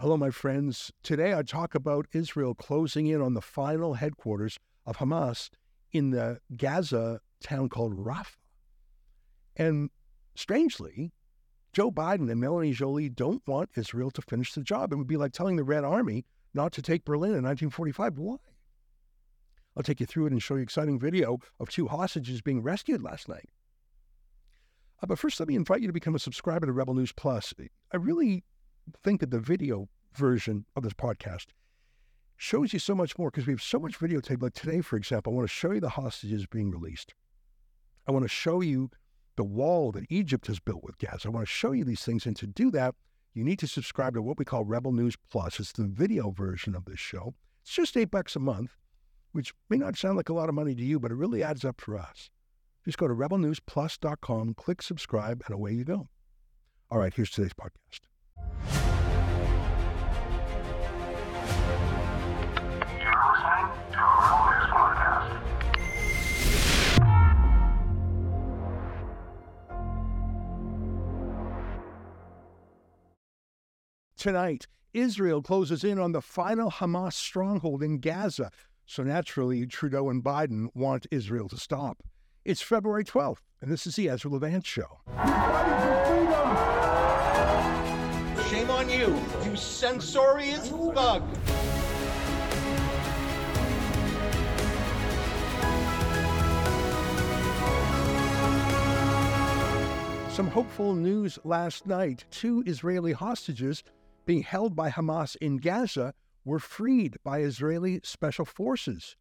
Hello, my friends. Today I talk about Israel closing in on the final headquarters of Hamas in the Gaza town called Rafah. And strangely, Joe Biden and Melanie Joly don't want Israel to finish the job. It would be like telling the Red Army not to take Berlin in 1945. Why? I'll take you through it and show you exciting video of two hostages being rescued last night. Uh, but first, let me invite you to become a subscriber to Rebel News Plus. I really think that the video version of this podcast shows you so much more because we have so much videotape. Like today, for example, I want to show you the hostages being released. I want to show you the wall that Egypt has built with gas. I want to show you these things. And to do that, you need to subscribe to what we call Rebel News Plus. It's the video version of this show. It's just eight bucks a month, which may not sound like a lot of money to you, but it really adds up for us. Just go to rebelnewsplus.com, click subscribe, and away you go. All right, here's today's podcast. Tonight, Israel closes in on the final Hamas stronghold in Gaza. So naturally, Trudeau and Biden want Israel to stop. It's February 12th, and this is the Ezra Levant Show. You, you censorious thug. Some hopeful news last night. Two Israeli hostages being held by Hamas in Gaza were freed by Israeli special forces.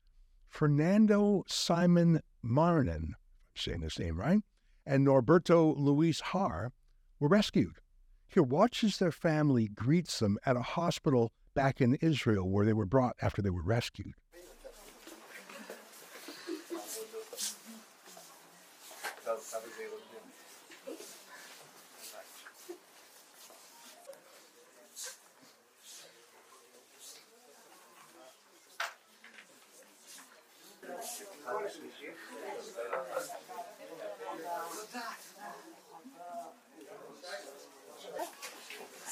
Fernando Simon Marman, I'm saying his name right, and Norberto Luis Har were rescued. Here, watches their family greets them at a hospital back in Israel where they were brought after they were rescued.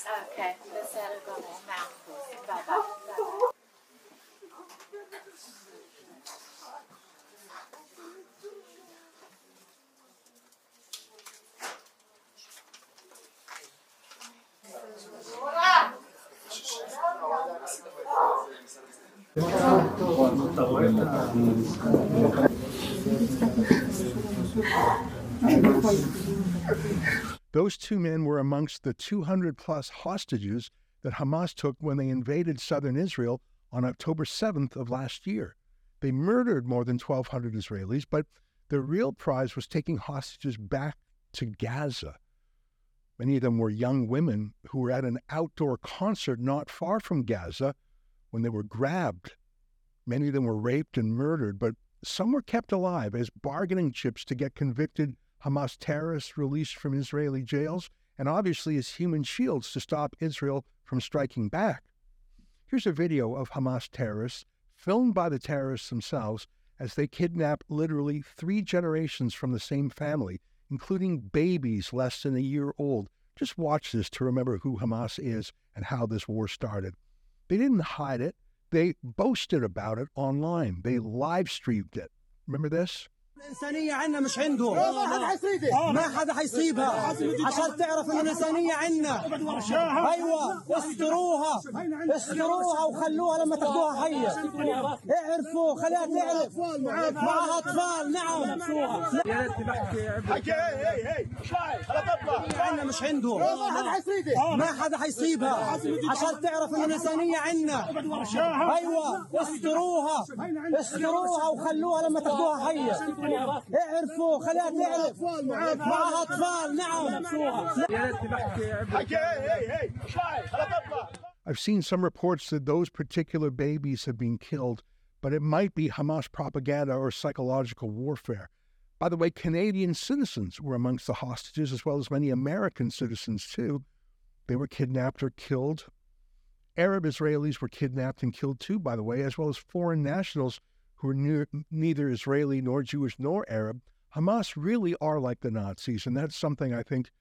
Okay, let's set it on our mouth. Bye bye. Those two men were amongst the 200 plus hostages that Hamas took when they invaded southern Israel on October 7th of last year. They murdered more than 1,200 Israelis, but the real prize was taking hostages back to Gaza. Many of them were young women who were at an outdoor concert not far from Gaza when they were grabbed. Many of them were raped and murdered, but some were kept alive as bargaining chips to get convicted Hamas terrorists released from Israeli jails, and obviously as human shields to stop Israel from striking back. Here's a video of Hamas terrorists filmed by the terrorists themselves as they kidnap literally three generations from the same family, including babies less than a year old. Just watch this to remember who Hamas is and how this war started. They didn't hide it, they boasted about it online. They hmm. live streamed it. Remember this? الإنسانية عنا مش عندهم. ما حدا حيصيبها. ما حدا حيصيبها عشان تعرف إن الإنسانية عنا. أيوة استروها استروها وخلوها لما تاخدوها حية. اعرفوا خليها تعرف. معها أطفال. نعم. عنا مش عندهم. ما حدا حيصيبها. عشان تعرف إن الإنسانية عنا. أيوة استروها استروها وخلوها لما تاخدوها حية. اعرفوا خليها تعرف معها اطفال نعم I've seen some reports that those particular babies have been killed, but it might be Hamas propaganda or psychological warfare. By the way, Canadian citizens were amongst the hostages, as well as many American citizens, too. They were kidnapped or killed. Arab Israelis were kidnapped and killed, too, by the way, as well as foreign nationals who are near, neither Israeli nor Jewish nor Arab. Hamas really are like the Nazis, and that's something I think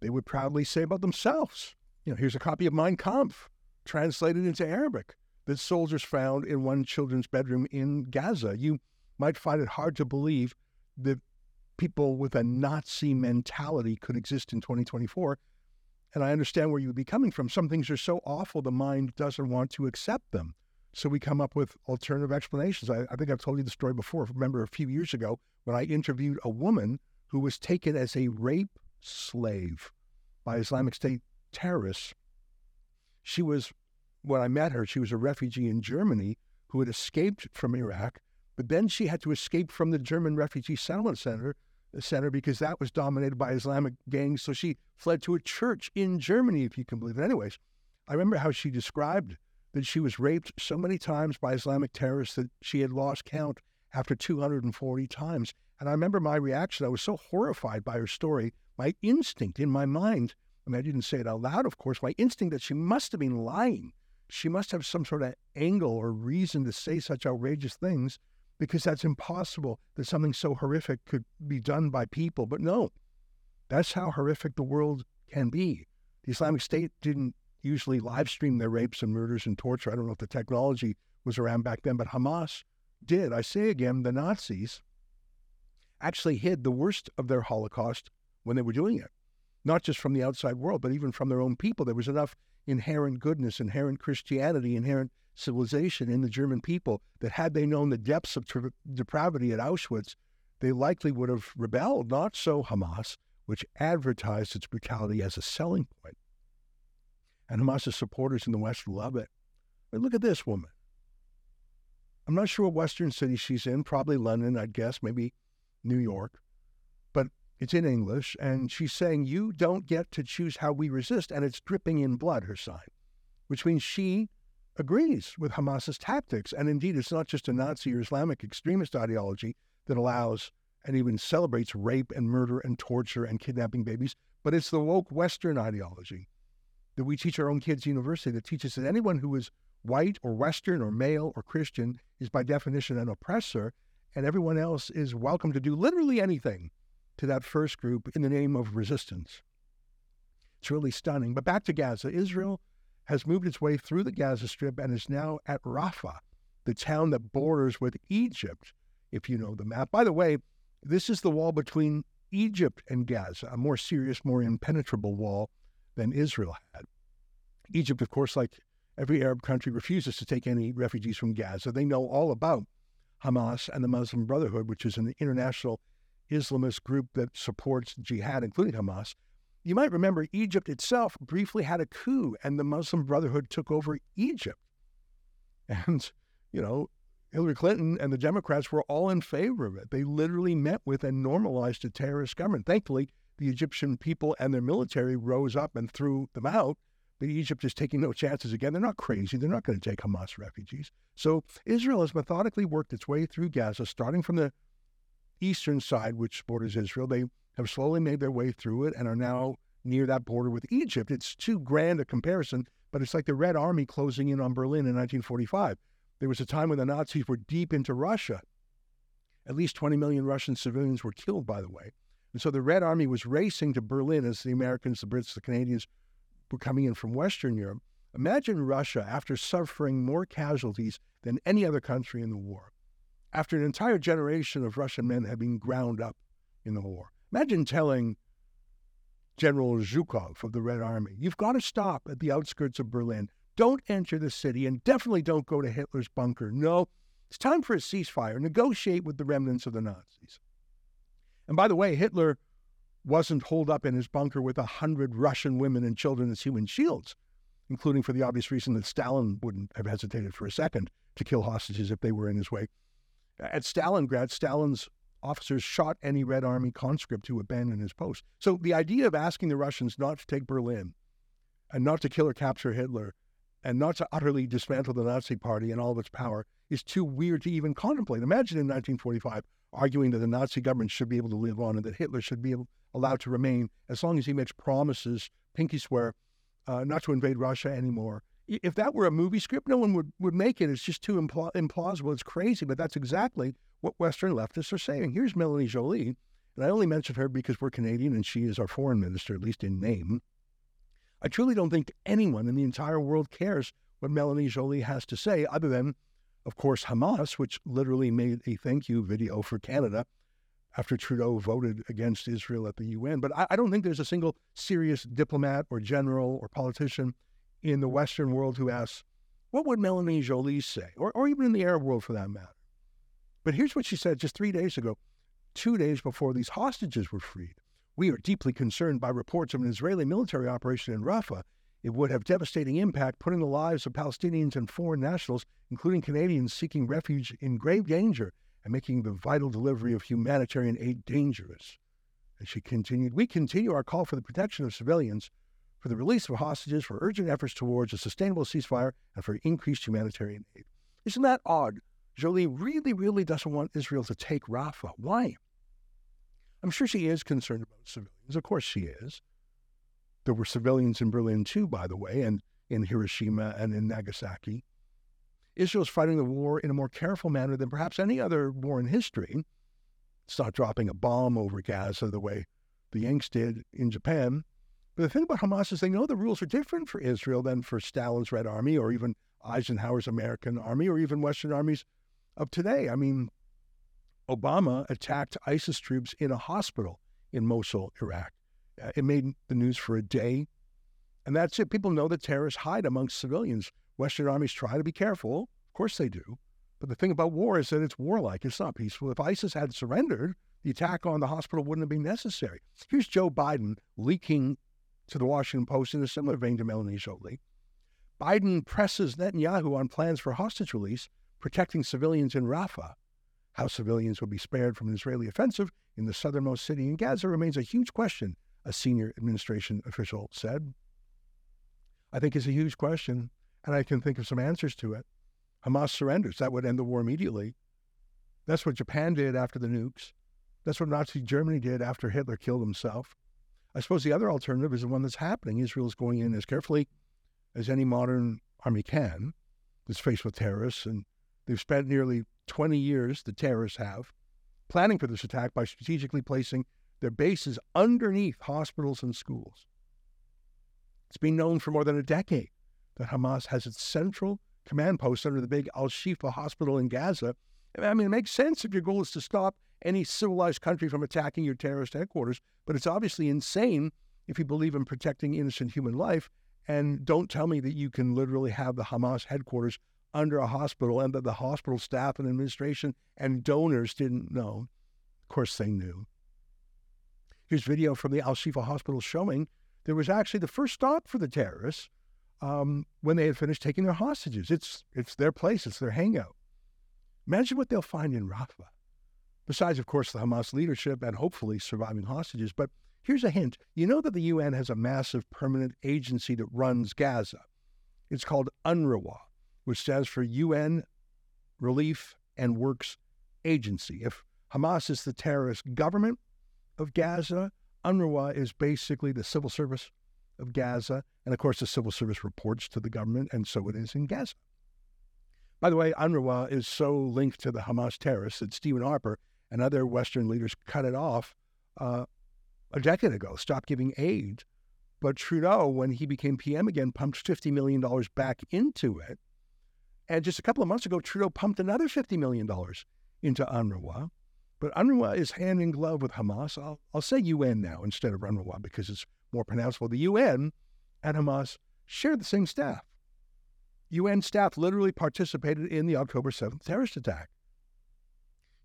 they would proudly say about themselves. You know, here's a copy of Mein Kampf. translated into Arabic that soldiers found in one children's bedroom in Gaza. You might find it hard to believe that people with a Nazi mentality could exist in 2024. And I understand where you would be coming from. Some things are so awful, the mind doesn't want to accept them. So we come up with alternative explanations. I, I think I've told you the story before. Remember a few years ago when I interviewed a woman who was taken as a rape slave by mm-hmm. Islamic State terrorists. She was, when I met her, she was a refugee in Germany who had escaped from Iraq, but then she had to escape from the German refugee settlement center, center because that was dominated by Islamic gangs. So she fled to a church in Germany, if you can believe it. Anyways, I remember how she described that she was raped so many times by Islamic terrorists that she had lost count after 240 times. And I remember my reaction. I was so horrified by her story. My instinct in my mind, I mean, I didn't say it out loud, of course, my instinct that she must have been lying. She must have some sort of angle or reason to say such outrageous things because that's impossible that something so horrific could be done by people. But no, that's how horrific the world can be. The Islamic State didn't usually live stream their rapes and murders and torture. I don't know if the technology was around back then, but Hamas did. I say again, the Nazis actually hid the worst of their Holocaust when they were doing it, not just from the outside world, but even from their own people. There was enough inherent goodness, inherent Christianity, inherent civilization in the German people that had they known the depths of tra- depravity at Auschwitz, they likely would have rebelled. Not so Hamas, which advertised its brutality as a selling point. And Hamas's supporters in the West love it. But look at this woman. I'm not sure what Western city she's in, probably London, I'd guess, maybe New York, but it's in English. And she's saying, You don't get to choose how we resist. And it's dripping in blood, her sign, which means she agrees with Hamas's tactics. And indeed, it's not just a Nazi or Islamic extremist ideology that allows and even celebrates rape and murder and torture and kidnapping babies, but it's the woke Western ideology that we teach our own kids university that teaches that anyone who is white or Western or male or Christian is by definition an oppressor, and everyone else is welcome to do literally anything to that first group in the name of resistance. It's really stunning. But back to Gaza. Israel has moved its way through the Gaza Strip and is now at Rafah, the town that borders with Egypt, if you know the map. By the way, this is the wall between Egypt and Gaza, a more serious, more impenetrable wall than Israel had. Egypt, of course, like every Arab country, refuses to take any refugees from Gaza. They know all about Hamas and the Muslim Brotherhood, which is an international Islamist group that supports jihad, including Hamas. You might remember Egypt itself briefly had a coup, and the Muslim Brotherhood took over Egypt. And, you know, Hillary Clinton and the Democrats were all in favor of it. They literally met with and normalized a terrorist government. Thankfully, the Egyptian people and their military rose up and threw them out. But Egypt is taking no chances again. They're not crazy. They're not going to take Hamas refugees. So Israel has methodically worked its way through Gaza, starting from the eastern side, which borders Israel. They have slowly made their way through it and are now near that border with Egypt. It's too grand a comparison, but it's like the Red Army closing in on Berlin in 1945. There was a time when the Nazis were deep into Russia. At least 20 million Russian civilians were killed, by the way. And so the Red Army was racing to Berlin as the Americans, the Brits, the Canadians were coming in from Western Europe. Imagine Russia after suffering more casualties than any other country in the war, after an entire generation of Russian men had been ground up in the war. Imagine telling General Zhukov of the Red Army, you've got to stop at the outskirts of Berlin. Don't enter the city and definitely don't go to Hitler's bunker. No, it's time for a ceasefire. Negotiate with the remnants of the Nazis. And by the way, Hitler wasn't holed up in his bunker with a hundred Russian women and children as human shields, including for the obvious reason that Stalin wouldn't have hesitated for a second to kill hostages if they were in his way. At Stalingrad, Stalin's officers shot any Red Army conscript who abandoned his post. So the idea of asking the Russians not to take Berlin and not to kill or capture Hitler and not to utterly dismantle the Nazi Party and all of its power is too weird to even contemplate. Imagine in 1945 arguing that the Nazi government should be able to live on and that Hitler should be able, allowed to remain as long as he makes promises, pinky swear, uh, not to invade Russia anymore. If that were a movie script, no one would, would make it. It's just too impl- implausible. It's crazy, but that's exactly what Western leftists are saying. Here's Melanie Joly, and I only mention her because we're Canadian and she is our foreign minister, at least in name. I truly don't think anyone in the entire world cares what Melanie Joly has to say, other than, of course, Hamas, which literally made a thank you video for Canada after Trudeau voted against Israel at the UN. But I, I don't think there's a single serious diplomat or general or politician in the Western world who asks, what would Melanie Joly say? Or, or even in the Arab world for that matter. But here's what she said just three days ago, two days before these hostages were freed. We are deeply concerned by reports of an Israeli military operation in Rafah. It would have devastating impact, putting the lives of Palestinians and foreign nationals, including Canadians seeking refuge, in grave danger and making the vital delivery of humanitarian aid dangerous. And she continued, We continue our call for the protection of civilians, for the release of hostages, for urgent efforts towards a sustainable ceasefire, and for increased humanitarian aid. Isn't that odd? Joly really, really doesn't want Israel to take Rafah. Why? I'm sure she is concerned about civilians. Of course she is. There were civilians in Berlin too, by the way, and in Hiroshima and in Nagasaki. Israel is fighting the war in a more careful manner than perhaps any other war in history. It's not dropping a bomb over Gaza the way the Yanks did in Japan. But the thing about Hamas is they know the rules are different for Israel than for Stalin's Red Army or even Eisenhower's American Army or even Western armies of today. I mean, Obama attacked ISIS troops in a hospital in Mosul, Iraq. Uh, it made the news for a day. And that's it. People know that terrorists hide amongst civilians. Western armies try to be careful. Of course they do. But the thing about war is that it's warlike, it's not peaceful. If ISIS had surrendered, the attack on the hospital wouldn't have been necessary. Here's Joe Biden leaking to the Washington Post in a similar vein to Melanie Joly. Biden presses Netanyahu on plans for hostage release, protecting civilians in Rafah. How civilians will be spared from an Israeli offensive in the southernmost city in Gaza remains a huge question, a senior administration official said. I think it's a huge question, and I can think of some answers to it. Hamas surrenders. That would end the war immediately. That's what Japan did after the nukes. That's what Nazi Germany did after Hitler killed himself. I suppose the other alternative is the one that's happening. Israel is going in as carefully as any modern army can, that's faced with terrorists, and they've spent nearly 20 years, the terrorists have, planning for this attack by strategically placing their bases underneath hospitals and schools. It's been known for more than a decade that Hamas has its central command post under the big Al Shifa hospital in Gaza. I mean, it makes sense if your goal is to stop any civilized country from attacking your terrorist headquarters, but it's obviously insane if you believe in protecting innocent human life. And don't tell me that you can literally have the Hamas headquarters under a hospital and that the hospital staff and administration and donors didn't know. Of course, they knew. Here's video from the Al Shifa hospital showing there was actually the first stop for the terrorists um, when they had finished taking their hostages. It's, it's their place, it's their hangout. Imagine what they'll find in Rafah. Besides, of course, the Hamas leadership and hopefully surviving hostages. But here's a hint you know that the UN has a massive permanent agency that runs Gaza. It's called UNRWA which stands for UN Relief and Works Agency. If Hamas is the terrorist government of Gaza, UNRWA is basically the civil service of Gaza. And of course, the civil service reports to the government, and so it is in Gaza. By the way, UNRWA is so linked to the Hamas terrorists that Stephen Harper and other Western leaders cut it off uh, a decade ago, stopped giving aid. But Trudeau, when he became PM again, pumped $50 million back into it and just a couple of months ago, Trudeau pumped another $50 million into UNRWA. But UNRWA is hand in glove with Hamas. I'll, I'll say UN now instead of UNRWA because it's more pronounceable. The UN and Hamas share the same staff. UN staff literally participated in the October 7th terrorist attack.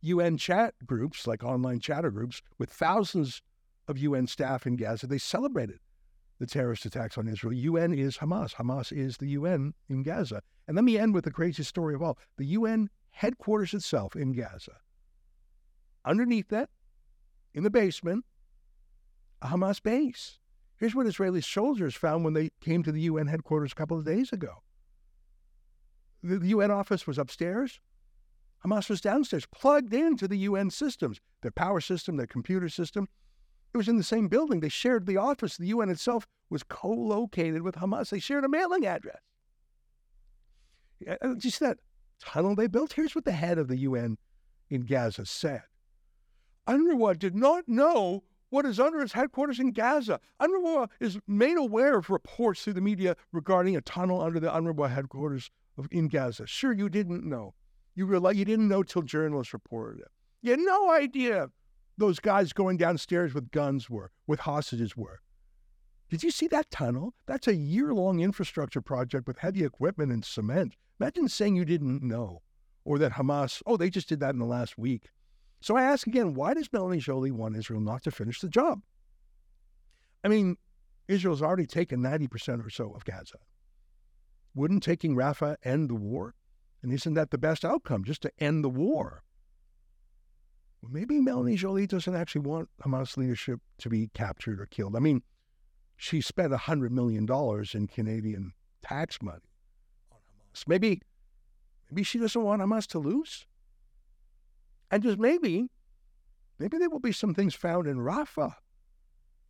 UN chat groups, like online chatter groups, with thousands of UN staff in Gaza, they celebrated the terrorist attacks on Israel. UN is Hamas. Hamas is the UN in Gaza. And let me end with the craziest story of all the UN headquarters itself in Gaza. Underneath that, in the basement, a Hamas base. Here's what Israeli soldiers found when they came to the UN headquarters a couple of days ago. The, the UN office was upstairs. Hamas was downstairs, plugged into the UN systems, their power system, their computer system. It was in the same building. They shared the office. The UN itself was co located with Hamas. They shared a mailing address. Just that tunnel they built. Here's what the head of the UN in Gaza said UNRWA did not know what is under its headquarters in Gaza. UNRWA is made aware of reports through the media regarding a tunnel under the UNRWA headquarters of, in Gaza. Sure, you didn't know. You realize you didn't know till journalists reported it. You had no idea those guys going downstairs with guns were, with hostages were. Did you see that tunnel? That's a year long infrastructure project with heavy equipment and cement. Imagine saying you didn't know, or that Hamas, oh, they just did that in the last week. So I ask again, why does Melanie Joly want Israel not to finish the job? I mean, Israel's already taken 90% or so of Gaza. Wouldn't taking Rafah end the war? And isn't that the best outcome, just to end the war? Maybe Melanie Joly doesn't actually want Hamas leadership to be captured or killed. I mean, she spent $100 million in Canadian tax money on Hamas. Maybe, maybe she doesn't want Hamas to lose. And just maybe, maybe there will be some things found in Rafah,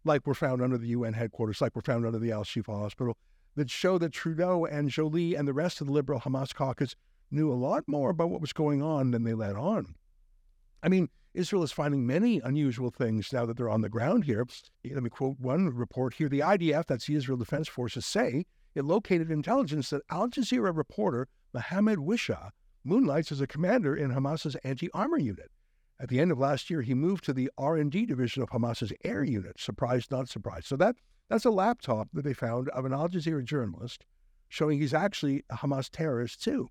like were found under the UN headquarters, like were found under the Al Shifa Hospital, that show that Trudeau and Joly and the rest of the liberal Hamas caucus knew a lot more about what was going on than they let on. I mean, Israel is finding many unusual things now that they're on the ground here. Let me quote one report here. The IDF, that's the Israel Defense Forces, say it located intelligence that Al Jazeera reporter Mohammed Wishah moonlights as a commander in Hamas's anti-armor unit. At the end of last year, he moved to the R&D division of Hamas's air unit. Surprise, not surprise. So that that's a laptop that they found of an Al Jazeera journalist showing he's actually a Hamas terrorist too.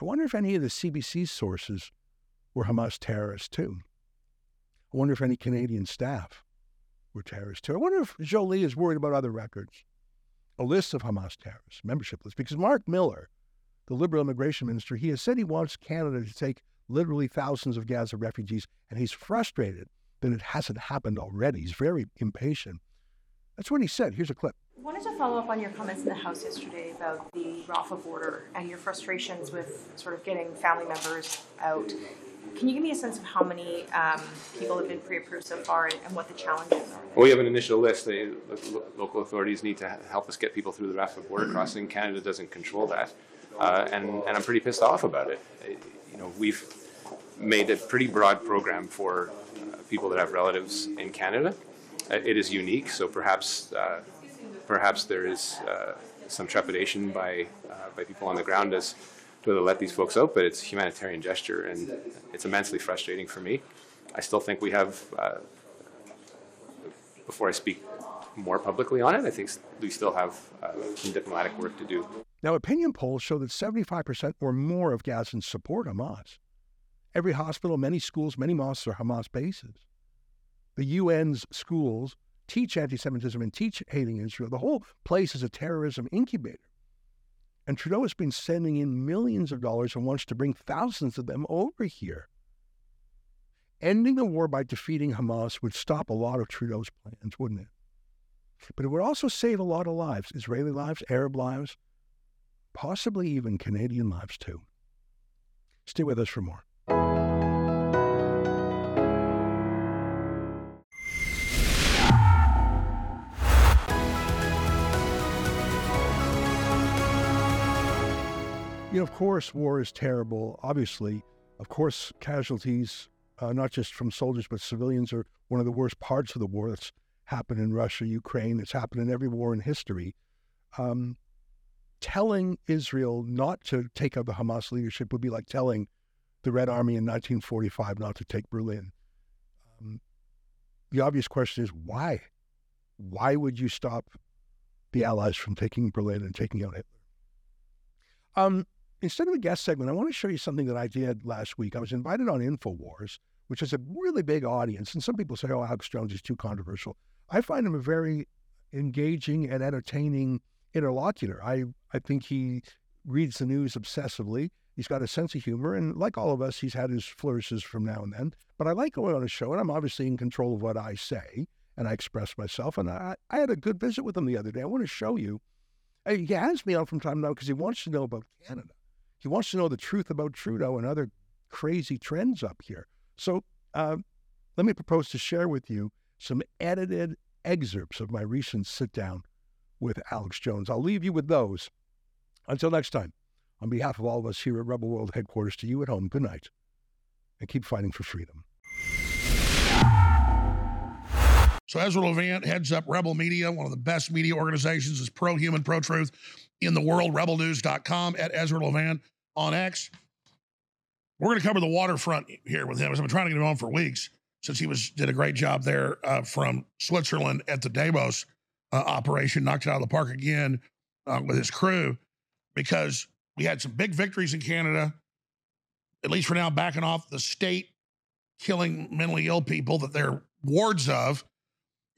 I wonder if any of the CBC sources were Hamas terrorists too. I wonder if any Canadian staff were terrorists too. I wonder if Joly is worried about other records, a list of Hamas terrorists, membership list, because Marc Miller, the Liberal immigration minister, he has said he wants Canada to take literally thousands of Gaza refugees, and he's frustrated that it hasn't happened already. He's very impatient. That's what he said. Here's a clip. I wanted to follow up on your comments in the House yesterday about the Rafah border and your frustrations with sort of getting family members out. Can you give me a sense of how many um, people have been pre-approved so far and, and what the challenges are? Well, we have an initial list. The local authorities need to help us get people through the Rafah border crossing. Canada doesn't control that, uh, and and I'm pretty pissed off about it. Uh, You know, we've made a pretty broad program for uh, people that have relatives in Canada. Uh, it is unique, so perhaps uh, perhaps there is some trepidation by by people on the ground as to whether to let these folks out, but it's a humanitarian gesture, and it's immensely frustrating for me. I still think we have, before I speak more publicly on it, I think we still have uh, some diplomatic work to do. Now, opinion polls show that 75% or more of Gazans support Hamas. Every hospital, many schools, many mosques are Hamas bases. The UN's schools teach anti Semitism and teach hating Israel. The whole place is a terrorism incubator. And Trudeau has been sending in millions of dollars and wants to bring thousands of them over here. Ending the war by defeating Hamas would stop a lot of Trudeau's plans, wouldn't it? But it would also save a lot of lives Israeli lives, Arab lives, possibly even Canadian lives too. Stay with us for more. You know, of course, war is terrible. Obviously, of course, casualties, uh, not just from soldiers, but civilians, are one of the worst parts of the war that's happened in Russia, Ukraine. It's happened in every war in history. Um, telling Israel not to take out the Hamas leadership would be like telling the Red Army in 1945 not to take Berlin. Um, the obvious question is why? Why would you stop the Allies from taking Berlin and taking out Hitler? Um, instead of a guest segment, I want to show you something that I did last week. I was invited on InfoWars, which is a really big audience. And some people say, oh, Alex Jones is too controversial. I find him a very engaging and entertaining interlocutor. I, I think he reads the news obsessively. He's got a sense of humor. And like all of us, he's had his flourishes from now and then. But I like going on a show, and I'm obviously in control of what I say and I express myself. And I, I had a good visit with him the other day. I want to show you. He has me on from time to time because he wants to know about Canada. He wants to know the truth about Trudeau and other crazy trends up here. So uh, let me propose to share with you some edited excerpts of my recent sit down with Alex Jones. I'll leave you with those. Until next time, on behalf of all of us here at Rebel World headquarters, to you at home, good night, and keep fighting for freedom. So Ezra Levant heads up Rebel Media, one of the best media organizations, is pro human, pro truth in the world. Rebelnews.com at Ezra Levant on X. We're going to cover the waterfront here with him. I've been trying to get him on for weeks since he was did a great job there uh, from Switzerland at the Davos uh, operation, knocked it out of the park again uh, with his crew because we had some big victories in Canada, at least for now, backing off the state killing mentally ill people that they're wards of.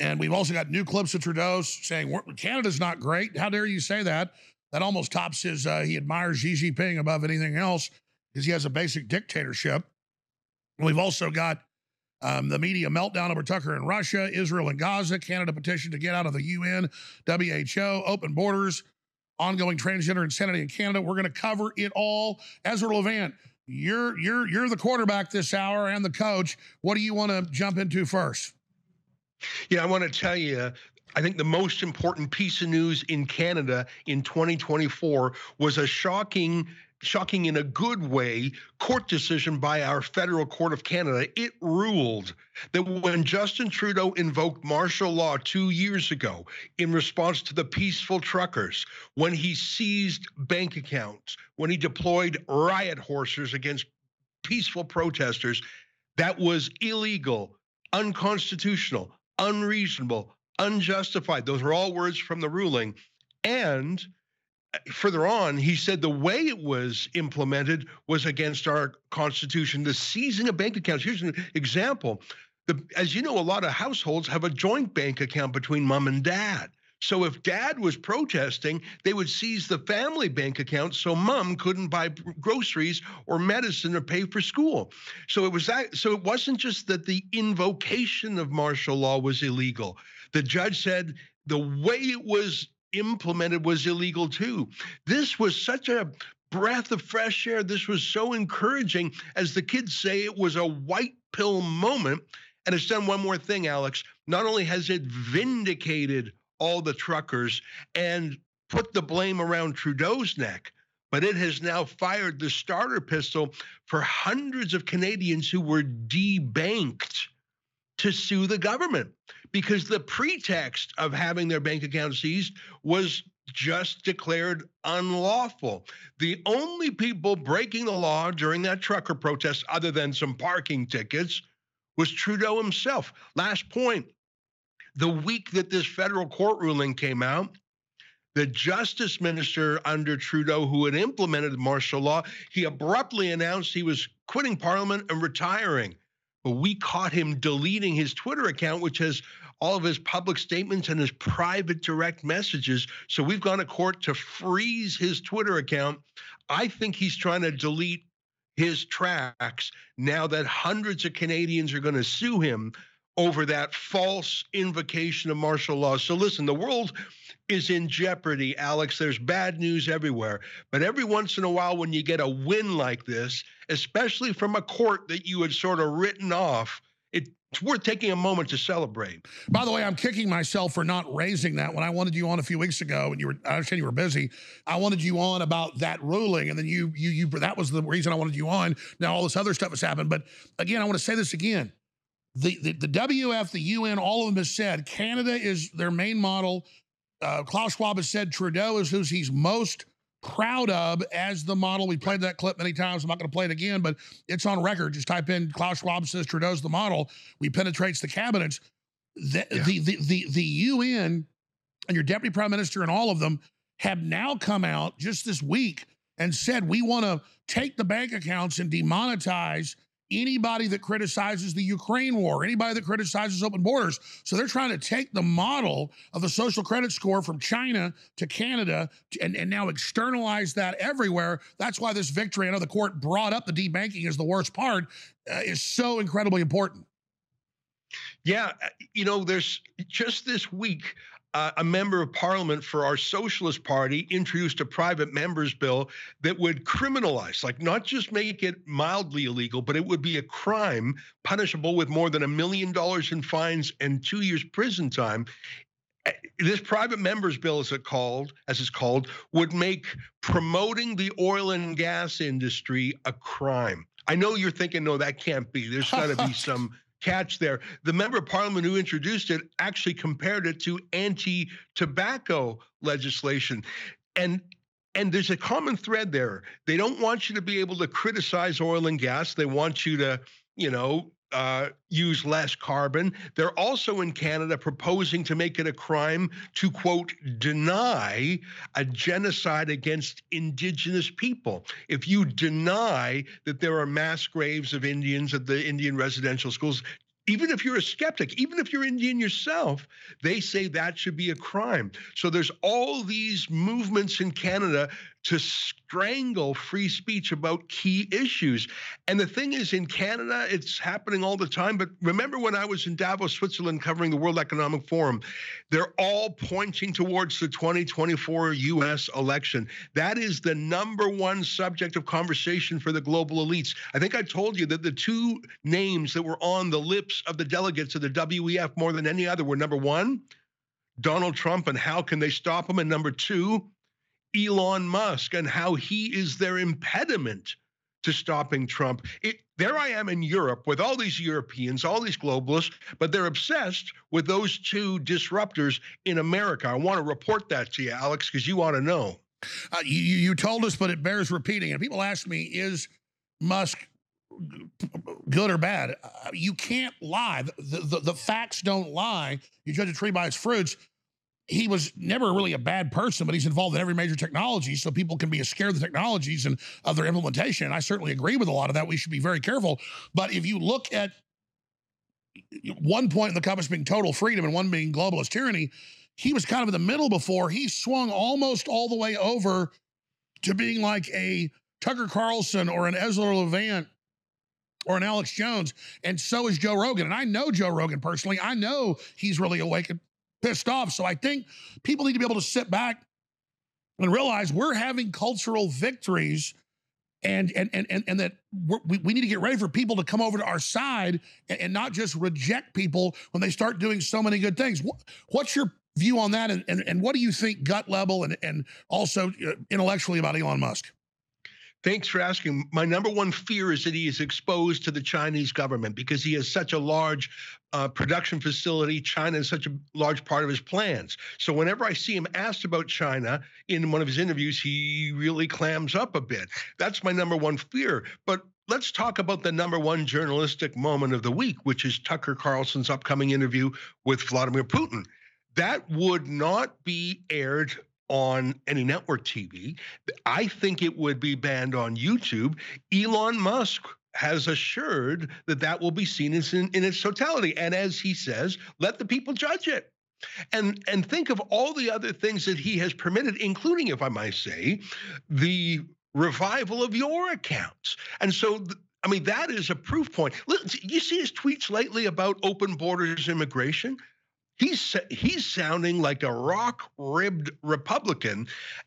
And we've also got new clips of Trudeau saying Canada's not great. How dare you say that? That almost tops his, uh, he admires Xi Jinping above anything else because he has a basic dictatorship. We've also got um, the media meltdown over Tucker in Russia, Israel and Gaza, Canada petition to get out of the UN, WHO, open borders, ongoing transgender insanity in Canada. We're going to cover it all. Ezra Levant, you're you're you're the quarterback this hour and the coach. What do you want to jump into first? Yeah, I want to tell you I think the most important piece of news in Canada in 2024 was a shocking shocking in a good way, court decision by our federal court of Canada. It ruled that when Justin Trudeau invoked martial law two years ago in response to the peaceful truckers, when he seized bank accounts, when he deployed riot horses against peaceful protesters, that was illegal, unconstitutional, unreasonable, unjustified. Those are all words from the ruling. And further on, he said the way it was implemented was against our Constitution. The seizing of bank accounts. Here's an example. The, as you know, a lot of households have a joint bank account between mom and dad. So if dad was protesting, they would seize the family bank account so mom couldn't buy groceries or medicine or pay for school. So it was that so it wasn't just that the invocation of martial law was illegal. The judge said the way it was implemented was illegal too. This was such a breath of fresh air. This was so encouraging. As the kids say, it was a white pill moment. And it's done one more thing, Alex. Not only has it vindicated all the truckers and put the blame around Trudeau's neck, but it has now fired the starter pistol for hundreds of Canadians who were debanked to sue the government because the pretext of having their bank account seized was just declared unlawful. The only people breaking the law during that trucker protest, other than some parking tickets, was Trudeau himself. Last point the week that this federal court ruling came out, the justice minister under Trudeau, who had implemented martial law, he abruptly announced he was quitting parliament and retiring. But we caught him deleting his Twitter account, which has all of his public statements and his private direct messages. So we've gone to court to freeze his Twitter account. I think he's trying to delete his tracks now that hundreds of Canadians are going to sue him over that false invocation of martial law. So listen, the world is in jeopardy, Alex. There's bad news everywhere. But every once in a while, when you get a win like this, especially from a court that you had sort of written off, it's worth taking a moment to celebrate. By the way, I'm kicking myself for not raising that when I wanted you on a few weeks ago, and you were I understand you were busy. I wanted you on about that ruling, and then you you you that was the reason I wanted you on. Now all this other stuff has happened, but again, I want to say this again. The, the, the WF, the UN, all of them has said Canada is their main model. Uh, Klaus Schwab has said Trudeau is who he's most proud of as the model. We played that clip many times. I'm not going to play it again, but it's on record. Just type in Klaus Schwab says Trudeau's the model. We penetrates the cabinets. The, yeah. the, the, the, the UN and your deputy prime minister and all of them have now come out just this week and said we want to take the bank accounts and demonetize anybody that criticizes the Ukraine war, anybody that criticizes open borders. So they're trying to take the model of the social credit score from China to Canada and, and now externalize that everywhere. That's why this victory, I know the court brought up the debanking as the worst part, uh, is so incredibly important. Yeah, uh, you know, there's just this week, uh, a member of parliament for our Socialist Party introduced a private members bill that would criminalize, like not just make it mildly illegal, but it would be a crime punishable with more than a million dollars in fines and two years prison time. Eh, this private members bill, as it called, as it's called, would make promoting the oil and gas industry a crime. I know you're thinking, no, that can't be. There's got to be some catch there. The member of parliament who introduced it actually compared it to anti-tobacco legislation. And and there's a common thread there. They don't want you to be able to criticize oil and gas. They want you to, you know, uh, use less carbon. They're also in Canada proposing to make it a crime to, quote, deny a genocide against Indigenous people. If you deny that there are mass graves of Indians at the Indian residential schools, even if you're a skeptic, even if you're Indian yourself, they say that should be a crime. So there's all these movements in Canada to strangle free speech about key issues. And the thing is, in Canada, it's happening all the time. But remember when I was in Davos, Switzerland, covering the World Economic Forum, they're all pointing towards the 2024 US election. That is the number one subject of conversation for the global elites. I think I told you that the two names that were on the lips of the delegates of the WEF more than any other were number one, Donald Trump and how can they stop him? And number two, Elon Musk and how he is their impediment to stopping Trump. It, there I am in Europe with all these Europeans, all these globalists, but they're obsessed with those two disruptors in America. I want to report that to you, Alex, because you want to know. Uh, you, you told us, but it bears repeating. And people ask me, is Musk good or bad? Uh, you can't lie. The, the, the facts don't lie. You judge a tree by its fruits he was never really a bad person, but he's involved in every major technology, so people can be scared of the technologies and of their implementation. And I certainly agree with a lot of that. We should be very careful. But if you look at one point in the compass being total freedom and one being globalist tyranny, he was kind of in the middle before. He swung almost all the way over to being like a Tucker Carlson or an Ezra Levant or an Alex Jones, and so is Joe Rogan. And I know Joe Rogan personally. I know he's really awakened pissed off. So I think people need to be able to sit back and realize we're having cultural victories and and and and, and that we, we need to get ready for people to come over to our side and, and, not just reject people when they start doing so many good things. What's your view on that, and, and, and what do you think gut level and, and also uh, intellectually about Elon Musk? Thanks for asking. My number one fear is that he is exposed to the Chinese government because he has such a large uh, production facility. China is such a large part of his plans. So whenever I see him asked about China in one of his interviews, he really clams up a bit. That's my number one fear. But let's talk about the number one journalistic moment of the week, which is Tucker Carlson's upcoming interview with Vladimir Putin. That would not be aired on any network TV. I think it would be banned on YouTube. Elon Musk has assured that that will be seen in, in its totality. And as he says, let the people judge it. And, and think of all the other things that he has permitted, including, if I might say, the revival of your accounts. And so I mean, that is a proof point. You see his tweets lately about open borders immigration? He's he's sounding like a rock-ribbed Republican,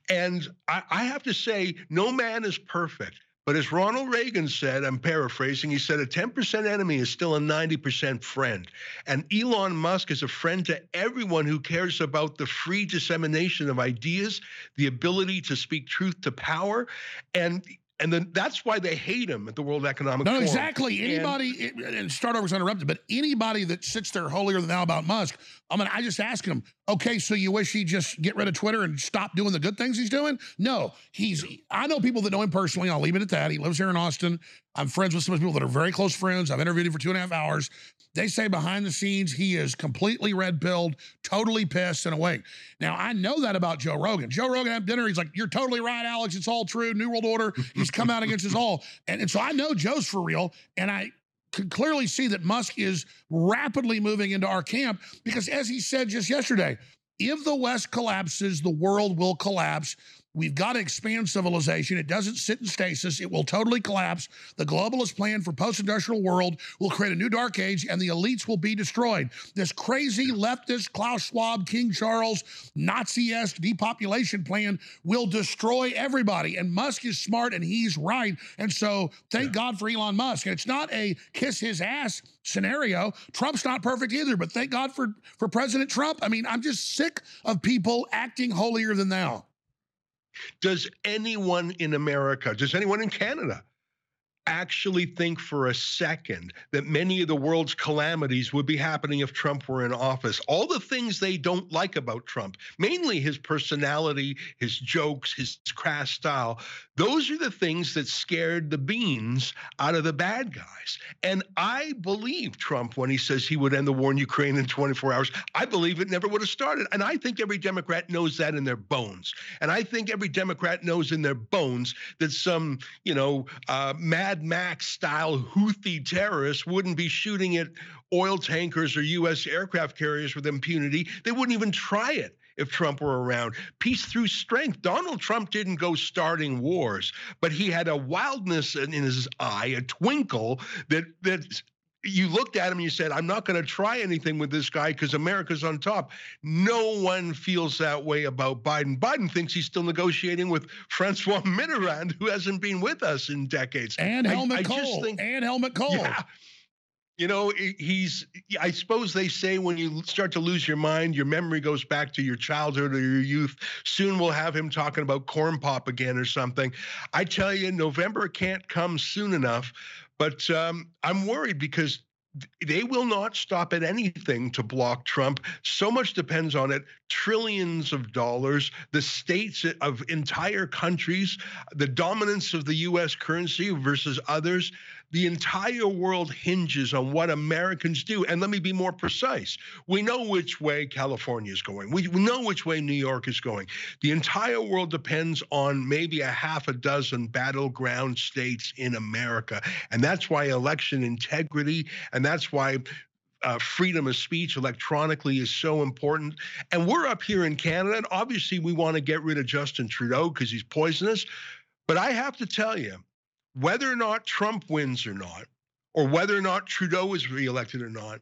and I, I have to say, no man is perfect. But as Ronald Reagan said, I'm paraphrasing, he said a 10% enemy is still a 90% friend. And Elon Musk is a friend to everyone who cares about the free dissemination of ideas, the ability to speak truth to power. And and then that's why they hate him at the World Economic no, Forum. exactly. Anybody, and, and over interrupted, but anybody that sits there holier than thou about Musk, I mean, I just ask him, okay, so you wish he'd just get rid of Twitter and stop doing the good things he's doing? No, he's, I know people that know him personally. I'll leave it at that. He lives here in Austin. I'm friends with some people that are very close friends. I've interviewed him for two and a half hours. They say behind the scenes, he is completely red pilled, totally pissed and awake. Now, I know that about Joe Rogan. Joe Rogan at dinner, he's like, You're totally right, Alex. It's all true. New World Order. He's come out against us all. And, and so I know Joe's for real. And I can clearly see that Musk is rapidly moving into our camp because, as he said just yesterday, if the West collapses, the world will collapse. We've got to expand civilization. It doesn't sit in stasis. It will totally collapse. The globalist plan for post-industrial world will create a new dark age, and the elites will be destroyed. This crazy leftist Klaus Schwab, King Charles, Nazi-esque depopulation plan will destroy everybody. And Musk is smart, and he's right. And so, thank yeah. God for Elon Musk. And it's not a kiss his ass scenario. Trump's not perfect either, but thank God for for President Trump. I mean, I'm just sick of people acting holier than thou. Does anyone in America, does anyone in Canada actually think for a second that many of the world's calamities would be happening if Trump were in office. All the things they don't like about Trump, mainly his personality, his jokes, his crass style, those are the things that scared the beans out of the bad guys. And I believe Trump when he says he would end the war in Ukraine in 24 hours. I believe it never would have started. And I think every Democrat knows that in their bones. And I think every Democrat knows in their bones that some, you know, uh, Mad Max style Houthi terrorists wouldn't be shooting at oil tankers or U.S. aircraft carriers with impunity. They wouldn't even try it if Trump were around. Peace through strength. Donald Trump didn't go starting wars, but he had a wildness in, in his eye, a twinkle that that you looked at him and you said, I'm not going to try anything with this guy because America's on top. No one feels that way about Biden. Biden thinks he's still negotiating with Francois Mitterrand, who hasn't been with us in decades. And I- Helmut I Kohl. think- and Helmut Kohl. yeah. You know, he's, I suppose they say when you start to lose your mind, your memory goes back to your childhood or your youth. Soon we'll have him talking about corn pop again or something. I tell you, November can't come soon enough, but um, I'm worried because they will not stop at anything to block Trump. So much depends on it. Trillions of dollars, the states of entire countries, the dominance of the US currency versus others. The entire world hinges on what Americans do. And let me be more precise. We know which way California is going. We know which way New York is going. The entire world depends on maybe a half a dozen battleground states in America. And that's why election integrity and that's why uh, freedom of speech electronically is so important. And we're up here in Canada, and obviously we want to get rid of Justin Trudeau because he's poisonous. But I have to tell you, whether or not Trump wins or not, or whether or not Trudeau is reelected or not,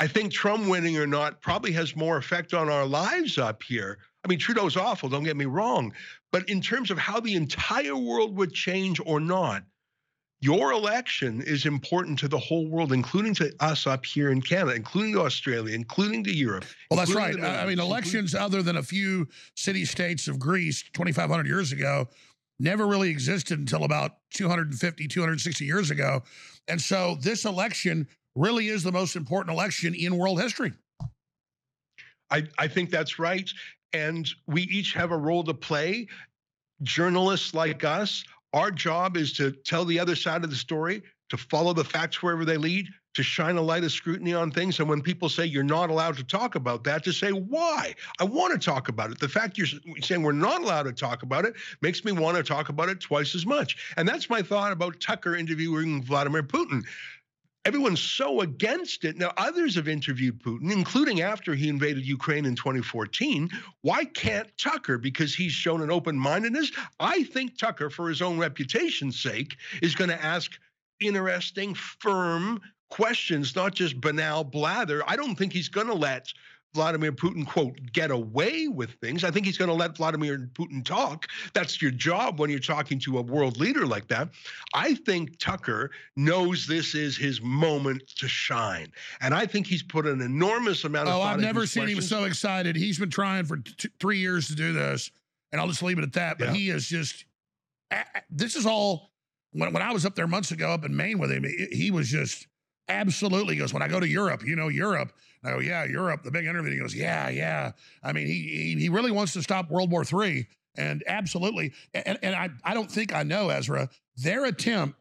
I think Trump winning or not probably has more effect on our lives up here. I mean, Trudeau's awful, don't get me wrong. But in terms of how the entire world would change or not, your election is important to the whole world, including to us up here in Canada, including to Australia, including to Europe. Well, that's right. I I mean, elections other than a few city states of Greece 2,500 years ago never really existed until about 250, 260 years ago. And so this election really is the most important election in world history. I, I think that's right. And we each have a role to play. Journalists like us, our job is to tell the other side of the story, to follow the facts wherever they lead, to shine a light of scrutiny on things. And when people say you're not allowed to talk about that, to say why. I want to talk about it. The fact you're saying we're not allowed to talk about it makes me want to talk about it twice as much. And that's my thought about Tucker interviewing Vladimir Putin everyone's so against it. Now, others have interviewed Putin, including after he invaded Ukraine in 2014. Why can't Tucker? Because he's shown an open mindedness. I think Tucker, for his own reputation's sake, is going to ask interesting, firm questions, not just banal blather. I don't think he's going to let Vladimir Putin, quote, get away with things. I think he's going to let Vladimir Putin talk. That's your job when you're talking to a world leader like that. I think Tucker knows this is his moment to shine. And I think he's put an enormous amount of Oh, I've never seen him so excited. He's been trying for t- three years to do this, and I'll just leave it at that. But Yeah. he is just, this is all, when, when I was up there months ago up in Maine with him, he was just absolutely he goes, when I go to Europe, you know, Europe. I go, yeah, Europe, the big interview. He goes, yeah, yeah. I mean, he, he, he really wants to stop World War III. And absolutely. And, and I, I don't think I know, Ezra, their attempt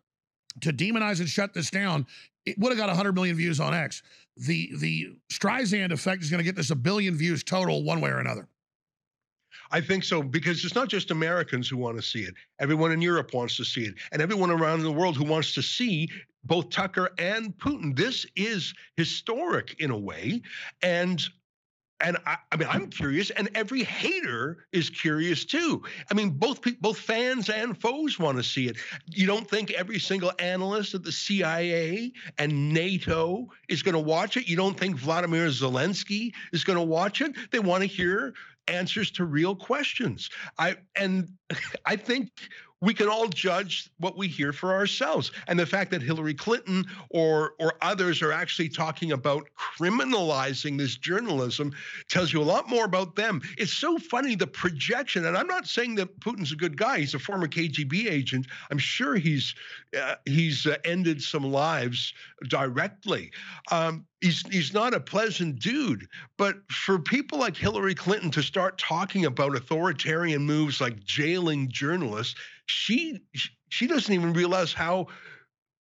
to demonize and shut this down, it would have got 100 million views on X. The the Streisand effect is going to get this a billion views total, one way or another. I think so because it's not just Americans who want to see it. Everyone in Europe wants to see it, and everyone around the world who wants to see both Tucker and Putin. This is historic in a way, and and I, I mean I'm curious, and every hater is curious too. I mean both pe- both fans and foes want to see it. You don't think every single analyst at the CIA and NATO is going to watch it? You don't think Vladimir Zelensky is going to watch it? They want to hear answers to real questions. I and I think we can all judge what we hear for ourselves. And the fact that Hillary Clinton or or others are actually talking about criminalizing this journalism tells you a lot more about them. It's so funny the projection, and I'm not saying that Putin's a good guy. He's a former KGB agent. I'm sure he's uh, he's uh, ended some lives directly. Um, he's he's not a pleasant dude but for people like hillary clinton to start talking about authoritarian moves like jailing journalists she she doesn't even realize how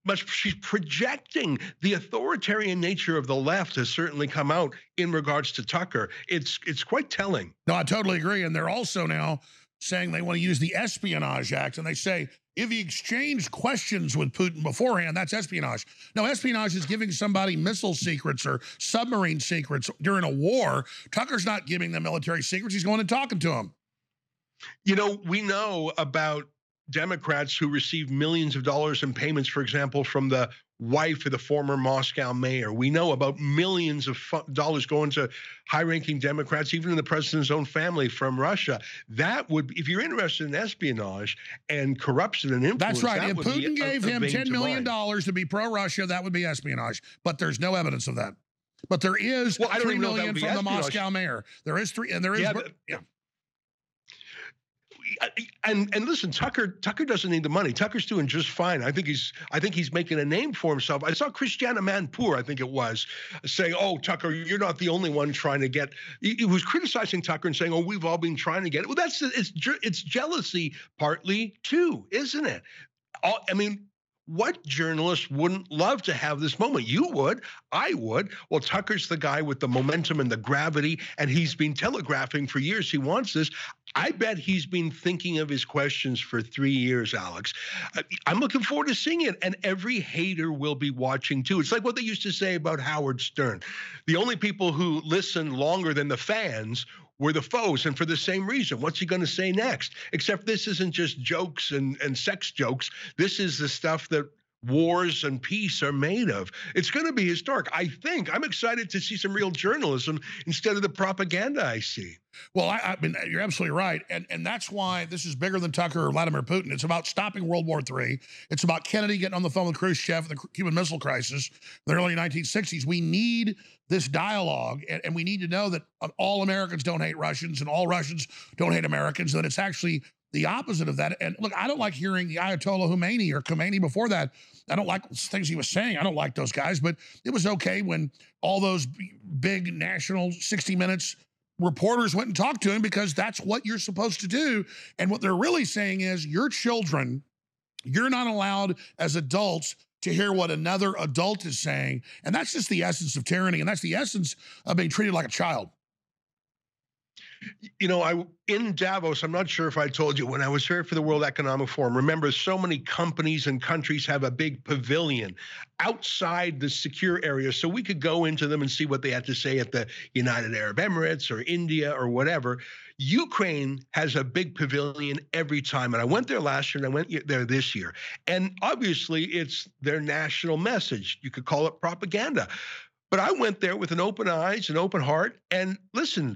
much she's projecting the authoritarian nature of the left has certainly come out in regards to tucker it's it's quite telling no i totally agree and they're also now saying they want to use the espionage act and they say if he exchanged questions with Putin beforehand, that's espionage. No, espionage is giving somebody missile secrets or submarine secrets during a war. Tucker's not giving them military secrets. He's going and talking to them. You know, we know about Democrats who receive millions of dollars in payments, for example, from the wife of the former Moscow mayor. We know about millions of dollars going to high ranking Democrats, even in the president's own family from Russia. That would, if you're interested in espionage and corruption and influence, that's right. That if Putin gave him $10 million to be pro Russia, that would be espionage. But there's no evidence of that. But there is well, three million from the Moscow mayor. There is three, and there is yeah, but, yeah and and listen, Tucker Tucker doesn't need the money. Tucker's doing just fine. I think he's I think he's making a name for himself. I saw Christiane Amanpour, I think it was, saying, "Oh, Tucker, you're not the only one trying to get." He, he was criticizing Tucker and saying, "Oh, we've all been trying to get it." Well, that's it's it's jealousy partly too, isn't it? All, I mean, what journalist wouldn't love to have this moment? You would. I would. Well, Tucker's the guy with the momentum and the gravity, and he's been telegraphing for years he wants this. I bet he's been thinking of his questions for three years, Alex. Uh, I'm looking forward to seeing it, and every hater will be watching too. It's like what they used to say about Howard Stern. The only people who listen longer than the fans were the foes, and for the same reason. What's he going to say next? Except this isn't just jokes and, and sex jokes. This is the stuff that wars and peace are made of. It's going to be historic. I think I'm excited to see some real journalism instead of the propaganda I see. Well, I, I mean, you're absolutely right, and and that's why this is bigger than Tucker or Vladimir Putin. It's about stopping World War III. It's about Kennedy getting on the phone with Khrushchev, and the Cuban Missile Crisis, in the early 1960s. We need this dialogue, and, and we need to know that uh, all Americans don't hate Russians and all Russians don't hate Americans. and That it's actually the opposite of that. And look, I don't like hearing the Ayatollah Khamenei or Khomeini before that. I don't like things he was saying. I don't like those guys, but it was okay when all those big national 60 Minutes reporters went and talked to him because that's what you're supposed to do. And what they're really saying is your children, you're not allowed as adults to hear what another adult is saying. And that's just the essence of tyranny. And that's the essence of being treated like a child. You know, I in Davos, I'm not sure if I told you when I was here for the World Economic Forum. Remember, so many companies and countries have a big pavilion outside the secure area, so we could go into them and see what they had to say at the United Arab Emirates or India or whatever. Ukraine has a big pavilion every time, and I went there last year and I went there this year. And obviously, it's their national message. You could call it propaganda. But I went there with an open eyes, an open heart, and listen,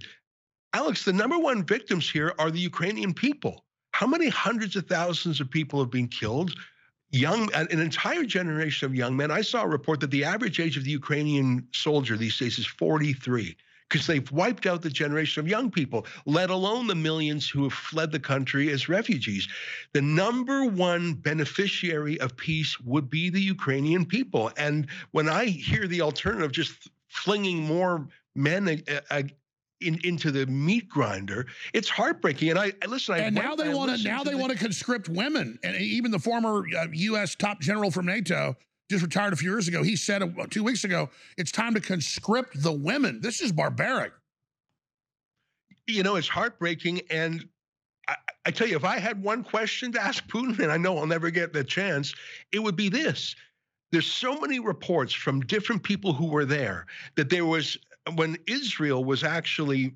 Alex, the number one victims here are the Ukrainian people. How many hundreds of thousands of people have been killed? Young, an entire generation of young men. I saw a report that the average age of the Ukrainian soldier these days is 43 because they've wiped out the generation of young people, let alone the millions who have fled the country as refugees. The number one beneficiary of peace would be the Ukrainian people. And when I hear the alternative, just flinging more men in, into the meat grinder. It's heartbreaking. And I, I listen. And I now they want to now they the, want to conscript women. And even the former uh, U.S. top general from NATO just retired a few years ago. He said uh, two weeks ago, it's time to conscript the women. This is barbaric. You know, it's heartbreaking. And I, I tell you, if I had one question to ask Putin, and I know I'll never get the chance, it would be this. There's so many reports from different people who were there that there was when Israel was actually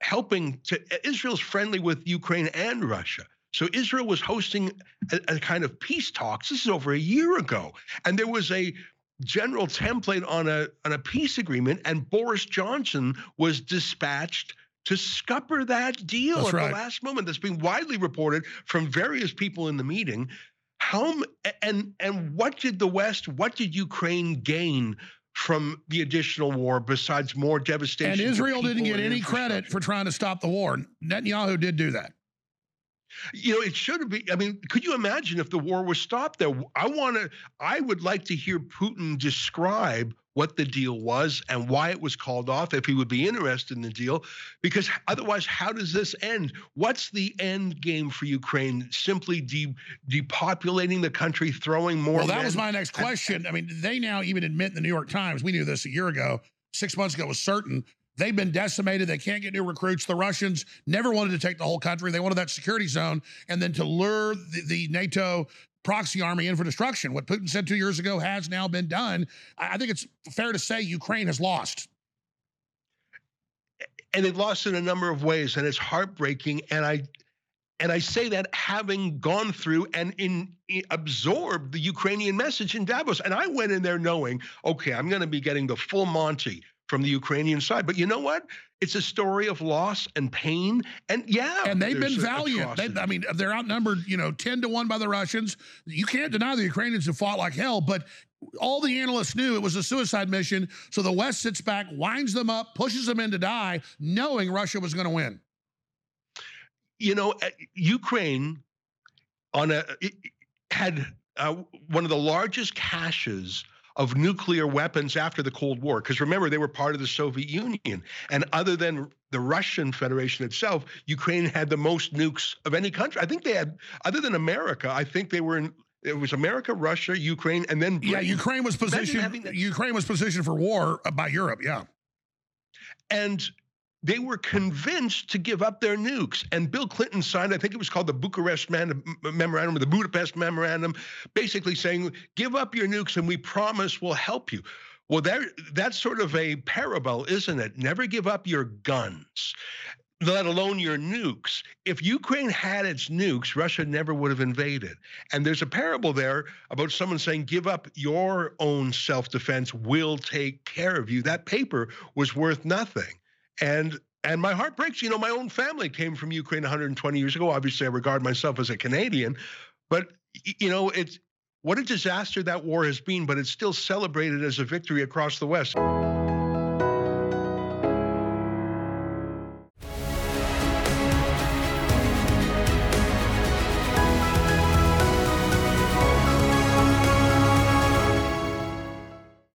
helping to uh, Israel's friendly with Ukraine and Russia. So Israel was hosting a, a, kind of peace talks. This is over a year ago, and there was a general template on a on a peace agreement, and Boris Johnson was dispatched to scupper that deal That's at right. the last moment. That's being widely reported from various people in the meeting. How and and what did the West, what did Ukraine gain from the additional war besides more devastation? And Israel didn't get any credit for trying to stop the war. Netanyahu did do that. You know, it should be. I mean, could you imagine if the war was stopped there? I want to, I would like to hear Putin describe what the deal was and why it was called off, if he would be interested in the deal, because otherwise, how does this end? What's the end game for Ukraine? Simply de- depopulating the country, throwing more. Well, that was my next question. I mean, they now even admit in the New York Times, we knew this a year ago, six months ago was certain. They've been decimated. They can't get new recruits. The Russians never wanted to take the whole country. They wanted that security zone and then to lure the, the NATO proxy army in for destruction. What Putin said two years ago has now been done. I think it's fair to say Ukraine has lost. and they've lost in a number of ways and it's heartbreaking and i and i say that having gone through and in, i- absorbed the ukrainian message in davos and i went in there knowing okay i'm going to be getting the full monty from the ukrainian side but you know what it's a story of loss and pain and yeah and they've been valiant. They, I mean, they're outnumbered, you know, 10 to 1 by the Russians. You can't deny the Ukrainians have fought like hell, but all the analysts knew it was a suicide mission. So the West sits back, winds them up, pushes them in to die, knowing Russia was going to win. you know, uh, Ukraine on a had uh, one of the largest caches of nuclear weapons after the Cold War. Because remember, they were part of the Soviet Union, and other than the Russian Federation itself, Ukraine had the most nukes of any country. I think they had, other than America, I think they were in. It was America, Russia, Ukraine, and then Yeah, Ukraine was positioned. Ukraine was positioned for war uh, by Europe. Yeah, and they were convinced to give up their nukes. And Bill Clinton signed, I think it was called the Bucharest Man- Memorandum or the Budapest Memorandum, basically saying, give up your nukes and we promise we'll help you. Well, that, that's sort of a parable, isn't it? Never give up your guns, let alone your nukes. If Ukraine had its nukes, Russia never would have invaded. And there's a parable there about someone saying, give up your own self defense, we'll take care of you. That paper was worth nothing. And and my heart breaks. You know, my own family came from Ukraine 120 years ago. Obviously, I regard myself as a Canadian, but you know, it's what a disaster that war has been. But it's still celebrated as a victory across the West.